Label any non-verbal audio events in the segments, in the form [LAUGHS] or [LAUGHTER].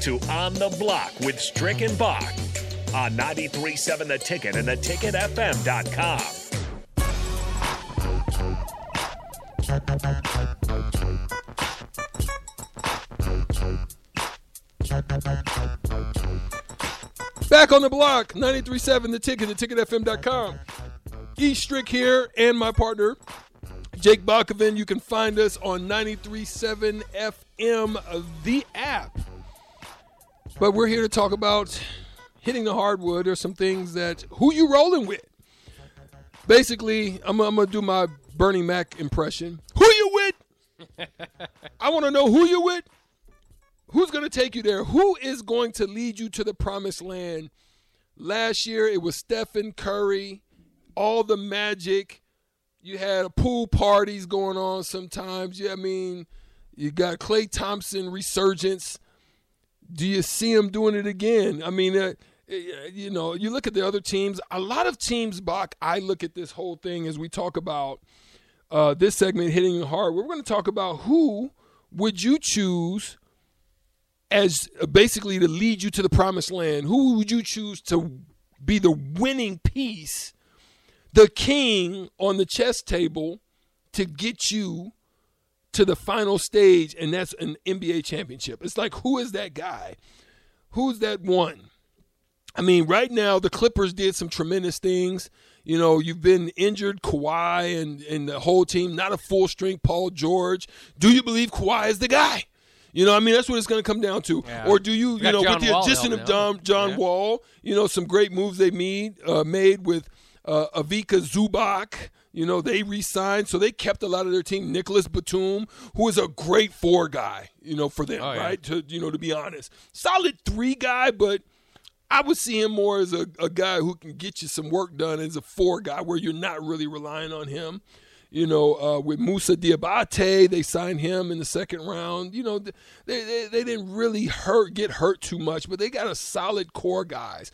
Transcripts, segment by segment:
to On the Block with Strick and Bach on 93.7 The Ticket and theticketfm.com. Back on the block, 93.7 The Ticket, theticketfm.com. E Strick here and my partner, Jake Bakoven. You can find us on 93.7 FM, the app. But we're here to talk about hitting the hardwood or some things that, who you rolling with? Basically, I'm, I'm going to do my Bernie Mac impression. Who you with? [LAUGHS] I want to know who you with. Who's going to take you there? Who is going to lead you to the promised land? Last year, it was Stephen Curry, all the magic. You had pool parties going on sometimes. Yeah, I mean, you got Klay Thompson resurgence. Do you see him doing it again? I mean, uh, you know, you look at the other teams. A lot of teams, Bach. I look at this whole thing as we talk about uh, this segment hitting hard. We're going to talk about who would you choose as uh, basically to lead you to the promised land? Who would you choose to be the winning piece, the king on the chess table to get you to the final stage? And that's an NBA championship. It's like, who is that guy? Who's that one? I mean, right now, the Clippers did some tremendous things. You know, you've been injured, Kawhi and, and the whole team, not a full strength Paul George. Do you believe Kawhi is the guy? You know, I mean, that's what it's going to come down to. Yeah. Or do you, You you, know, John with the Wall addition of helping. John, Yeah. Wall, you know, some great moves they made uh, made with uh, Ivica Zubac. You know, they re-signed, so they kept a lot of their team. Nicholas Batum, who is a great four guy, you know, for them, Oh, yeah. right? To you know, to be honest, solid three guy, but I would see him more as a, a guy who can get you some work done as a four guy where you're not really relying on him. You know, uh, with Moussa Diabaté, they signed him in the second round. You know, they, they, they didn't really hurt get hurt too much, but they got a solid core guys.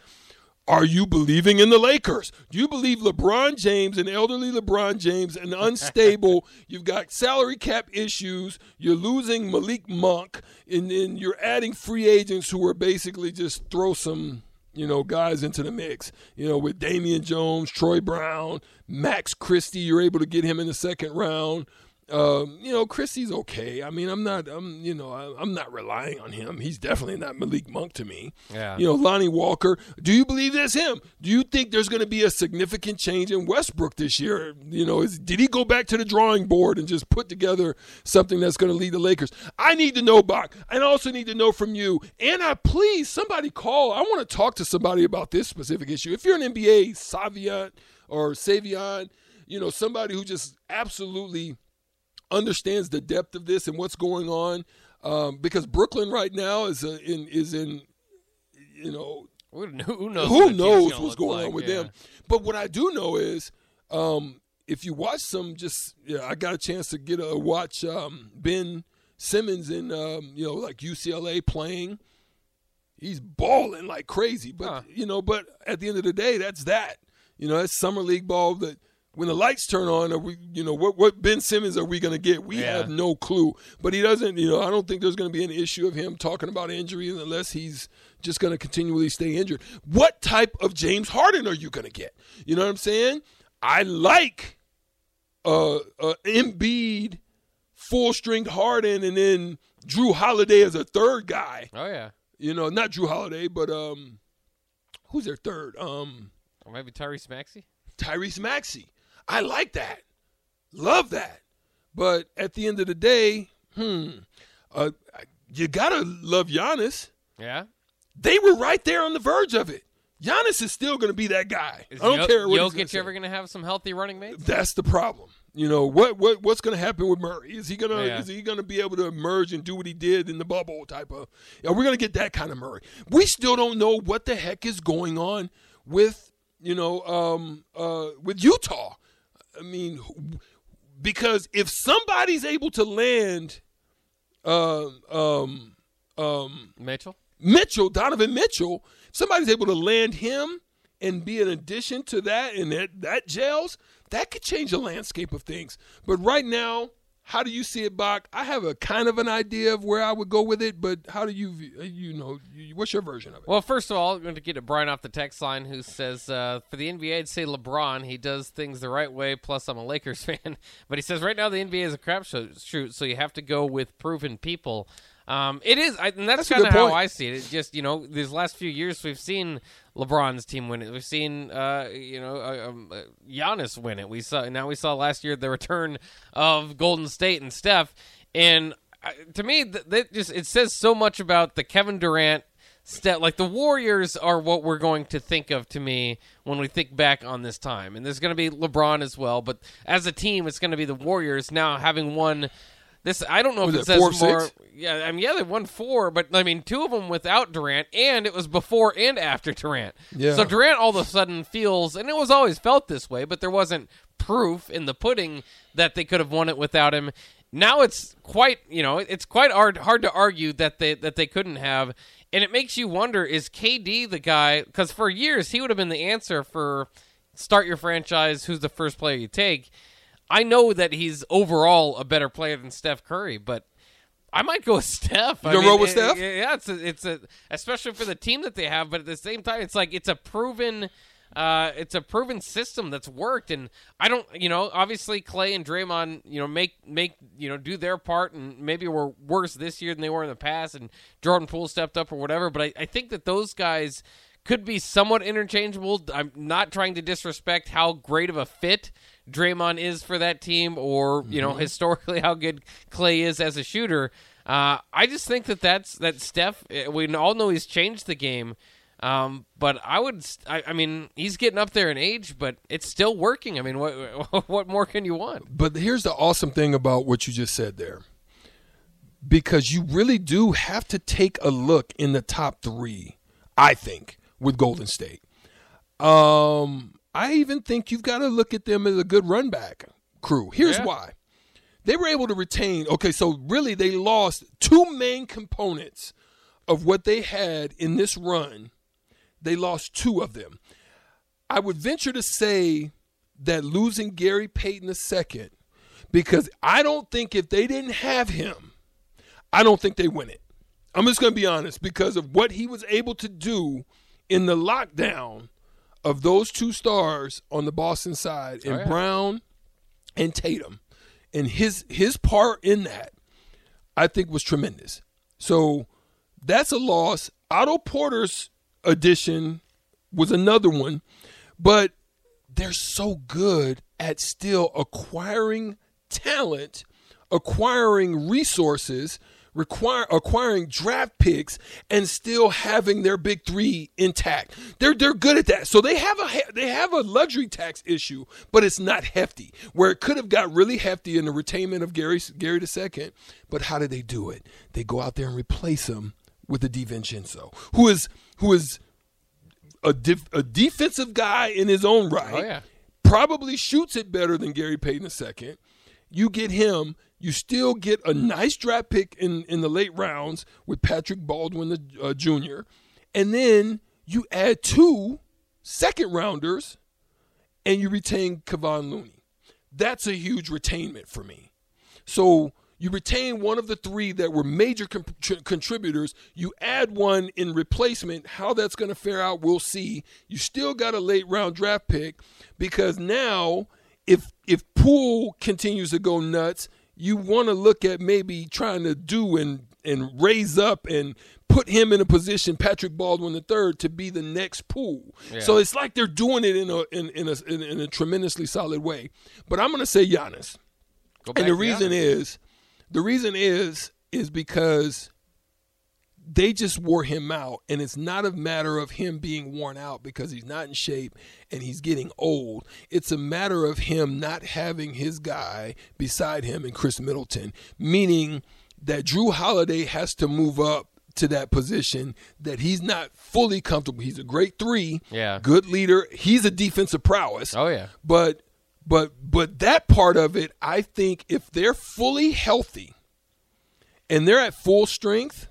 Are you believing in the Lakers? Do you believe LeBron James, an elderly LeBron James, an unstable? [LAUGHS] you've got salary cap issues. You're losing Malik Monk, and then you're adding free agents who are basically just throw some, you know, guys into the mix. You know, with Damian Jones, Troy Brown, Max Christie. You're able to get him in the second round. Um, you know, Christie's okay. I mean, I'm not, I'm, you know, I, I'm not relying on him. He's definitely not Malik Monk to me. Yeah. You know, Lonnie Walker. Do you believe that's him? Do you think there's going to be a significant change in Westbrook this year? You know, is, did he go back to the drawing board and just put together something that's going to lead the Lakers? I need to know, Bach. I also need to know from you. And I please somebody call. I want to talk to somebody about this specific issue. If you're an NBA Saviant or Savion, you know, somebody who just absolutely understands the depth of this and what's going on. Um, because Brooklyn right now is uh in is in, you know, Who kn- who knows? who knows what's going like, on with yeah. them. But what I do know is, um, if you watch some, just yeah, I got a chance to get a watch um, Ben Simmons in um, you know like UCLA playing. He's balling like crazy, but Huh. you know, but at the end of the day, that's that. You know, that's summer league ball. That when the lights turn on, are we? You know, what what Ben Simmons are we going to get? We Yeah. have no clue. But he doesn't. You know, I don't think there's going to be an issue of him talking about injury unless he's just going to continually stay injured. What type of James Harden are you going to get? You know what I'm saying? I like uh, uh Embiid, full strength Harden, and then Jrue Holiday as a third guy. Oh yeah. You know, not Jrue Holiday, but um, who's their third? Um, Or maybe Tyrese Maxey. Tyrese Maxey. I like that. Love that. But at the end of the day, hmm, uh, you gotta love Giannis. Yeah. They were right there on the verge of it. Giannis is still gonna be that guy. Is I don't Yo- care what he's gonna Jokic ever going to have some healthy running mates? That's the problem. You know what what what's going to happen with Murray? Is he gonna Yeah. is he gonna be able to emerge and do what he did in the bubble? Type of are we going to get that kind of Murray? We still don't know what the heck is going on with you know um, uh, with Utah. I mean, because if somebody's able to land uh, um, um, Mitchell. Mitchell, Donovan Mitchell, somebody's able to land him and be an addition to that and that, that gels, that could change the landscape of things. But right now, How do you see it, Bach? I have a kind of an idea of where I would go with it, but how do you, you know, what's your version of it? Well, first of all, I'm going to get to Brian off the text line who says, uh, for the NBA, I'd say LeBron. He does things the right way, plus I'm a Lakers [LAUGHS] fan. But he says right now the NBA is a crapshoot, so you have to go with proven people. Um, it is, I, and that's, That's kind of how. I see it. It's just, you know, these last few years we've seen LeBron's team win it. We've seen, uh, you know, uh, um, uh, Giannis win it. We saw, now we saw last year the return of Golden State and Steph. And uh, to me, th- that just, it says so much about the Kevin Durant step like the warriors are what we're going to think of to me when we think back on this time and there's going to be lebron as well but as a team it's going to be the warriors now having won this i don't know Was if it says four, more six? yeah i mean yeah they won four but i mean two of them without durant and it was before and after durant Yeah. so durant all of a sudden feels and it was always felt this way but there wasn't proof in the pudding that they could have won it without him now it's quite you know it's quite hard hard to argue that they that they couldn't have and it makes you wonder is KD the guy cuz for years he would have been the answer for start your franchise who's the first player you take I know that he's overall a better player than Steph Curry but I might go with [LAUGHS] Steph. Gonna roll with it- Steph? Yeah, it's a, it's a especially for the team that they have, but at the same time, it's like it's a proven, uh, it's a proven system that's worked. And I don't, you know, obviously Klay and Draymond, you know, make make you know do their part, and maybe were worse this year than they were in the past, and Jordan Poole stepped up or whatever. But I, I think that those guys could be somewhat interchangeable. I'm not trying to disrespect how great of a fit Draymond is for that team, or you know historically [LAUGHS] how good Klay is as a shooter. Uh, I just think that that's that Steph. eh, We all know he's changed the game, um, but I would. I, I mean, he's getting up there in age, but it's still working. I mean, what [LAUGHS] what more can you want? But here's the awesome thing about what you just said there. Because you really do have to take a look in the top three, I think, with Golden State. Um, I even think you've got to look at them as a good run back crew. Here's Yeah. why. They were able to retain, okay, so really they lost two main components of what they had in this run. They lost two of them. I would venture to say that losing Gary Payton II, because I don't think if they didn't have him, I don't think they win it. I'm just going to be honest because of what he was able to do in the lockdown of those two stars on the Boston side, and Oh, yeah. Brown and Tatum, and his his part in that, I think was tremendous. So that's a loss. Otto Porter's addition was another one, but they're so good at still acquiring talent, acquiring resources, require acquiring draft picks, and still having their big three intact. They're they're good at that. So they have a they have a luxury tax issue, but it's not hefty. Where it could have got really hefty in the retainment of Gary Gary II. But how did they do it? They go out there and replace him with the DiVincenzo, who is who is a, def- a defensive guy in his own right. Oh, yeah. Probably shoots it better than Gary Payton II. You get him. You still get a nice draft pick in, in the late rounds with Patrick Baldwin the uh, Jr. And then you add two second rounders and you retain Kevon Looney. That's a huge retainment for me. So you retain one of the three that were major tr- contributors. You add one in replacement. How that's going to fare out, we'll see. You still got a late round draft pick because now, if if Poole continues to go nuts, you want to look at maybe trying to do and and raise up and put him in a position, Patrick Baldwin III, to be the next Poole. So it's like they're doing it in a in, in a in, in a tremendously solid way. But I'm going to say Giannis. And the reason Giannis. is, the reason is, is because they just wore him out, and it's not a matter of him being worn out because he's not in shape and he's getting old. It's a matter of him not having his guy beside him in Khris Middleton, meaning that Jrue Holiday has to move up to that position that he's not fully comfortable. He's a great three, Yeah. good leader. He's a defensive prowess. Oh yeah. But but but that part of it, I think if they're fully healthy and they're at full strength,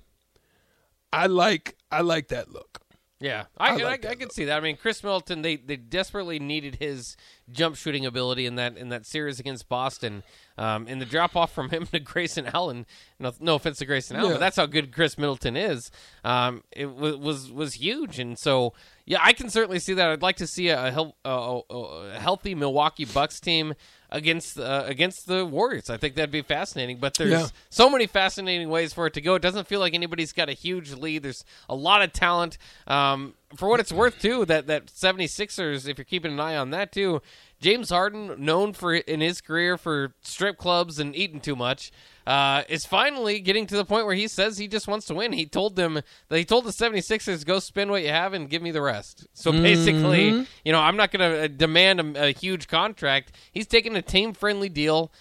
I like I like that look. Yeah, I, I I, like I, that can see that. I mean, Khris Middleton, they, they desperately needed his jump shooting ability in that in that series against Boston. Um, and the drop off from him [LAUGHS] to Grayson Allen, no, no offense to Grayson Allen, Yeah. but that's how good Khris Middleton is. Um, it was was was huge, and so yeah, I can certainly see that. I'd like to see a, a, hel- a, a- a healthy Milwaukee Bucks team against uh, against the Warriors. I think that'd be fascinating. But there's Yeah. so many fascinating ways for it to go. It doesn't feel like anybody's got a huge lead. There's a lot of talent. Um, for what it's worth, too, that that 76ers, if you're keeping an eye on that too, James Harden, known for in his career for strip clubs and eating too much, uh, is finally getting to the point where he says he just wants to win. He told them that he told the 76ers, "Go spend what you have and give me the rest." So basically, you know, I'm not going to demand a, a huge contract. He's taking a team-friendly deal.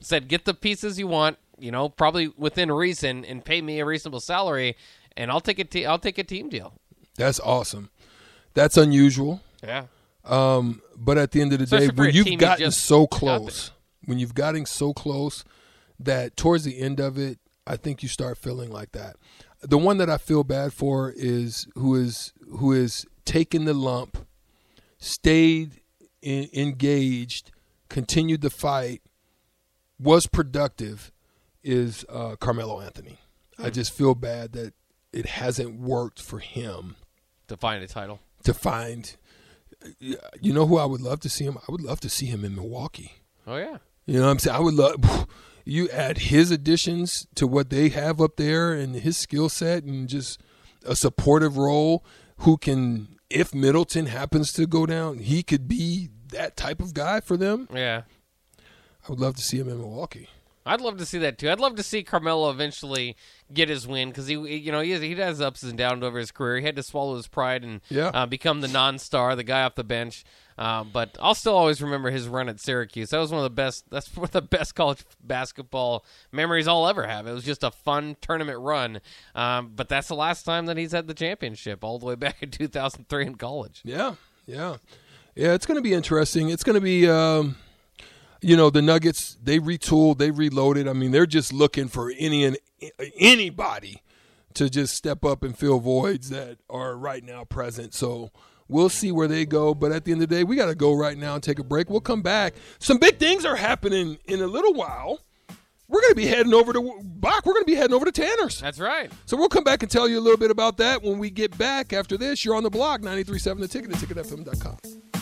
Said, "Get the pieces you want." You know, probably within reason, and pay me a reasonable salary, and I'll take a te- I'll take a team deal. That's awesome. That's unusual. Yeah. Um, but at the end of the Especially day, when you've gotten so got close, when you've gotten so close that towards the end of it, I think you start feeling like that. The one that I feel bad for is who is who is taking the lump, stayed in, engaged, continued the fight, was productive, is uh, Carmelo Anthony. I just feel bad that it hasn't worked for him To find a title. to find. You know who I would love to see him? I would love to see him in Milwaukee. Oh yeah. You know what I'm saying? I would love you add his additions to what they have up there and his skill set and just a supportive role who can if Middleton happens to go down, he could be that type of guy for them. Yeah. I would love to see him in Milwaukee. I'd love to see that too. I'd love to see Carmelo eventually get his win because he, you know, he has, he has ups and downs over his career. He had to swallow his pride and Yeah. uh, become the non-star, the guy off the bench. Um, but I'll still always remember his run at Syracuse. That was one of the best. That's one of the best college basketball memories I'll ever have. It was just a fun tournament run. Um, but that's the last time that he's had the championship, all the way [LAUGHS] back in 2003 in college. Yeah, yeah, yeah. It's going to be interesting. It's going to be, um, you know, the Nuggets. They retooled, they reloaded. I mean, they're just looking for any and anybody to just step up and fill voids that are right now present. So we'll see where they go. But at the end of the day, we got to go right now and take a break. We'll come back. Some big things are happening in a little while. We're going to be heading over to Bach. We're going to be heading over to Tanner's. That's right. So we'll come back and tell you a little bit about that when we get back after this. You're on the block, 93.7 The Ticket, theticketfm.com.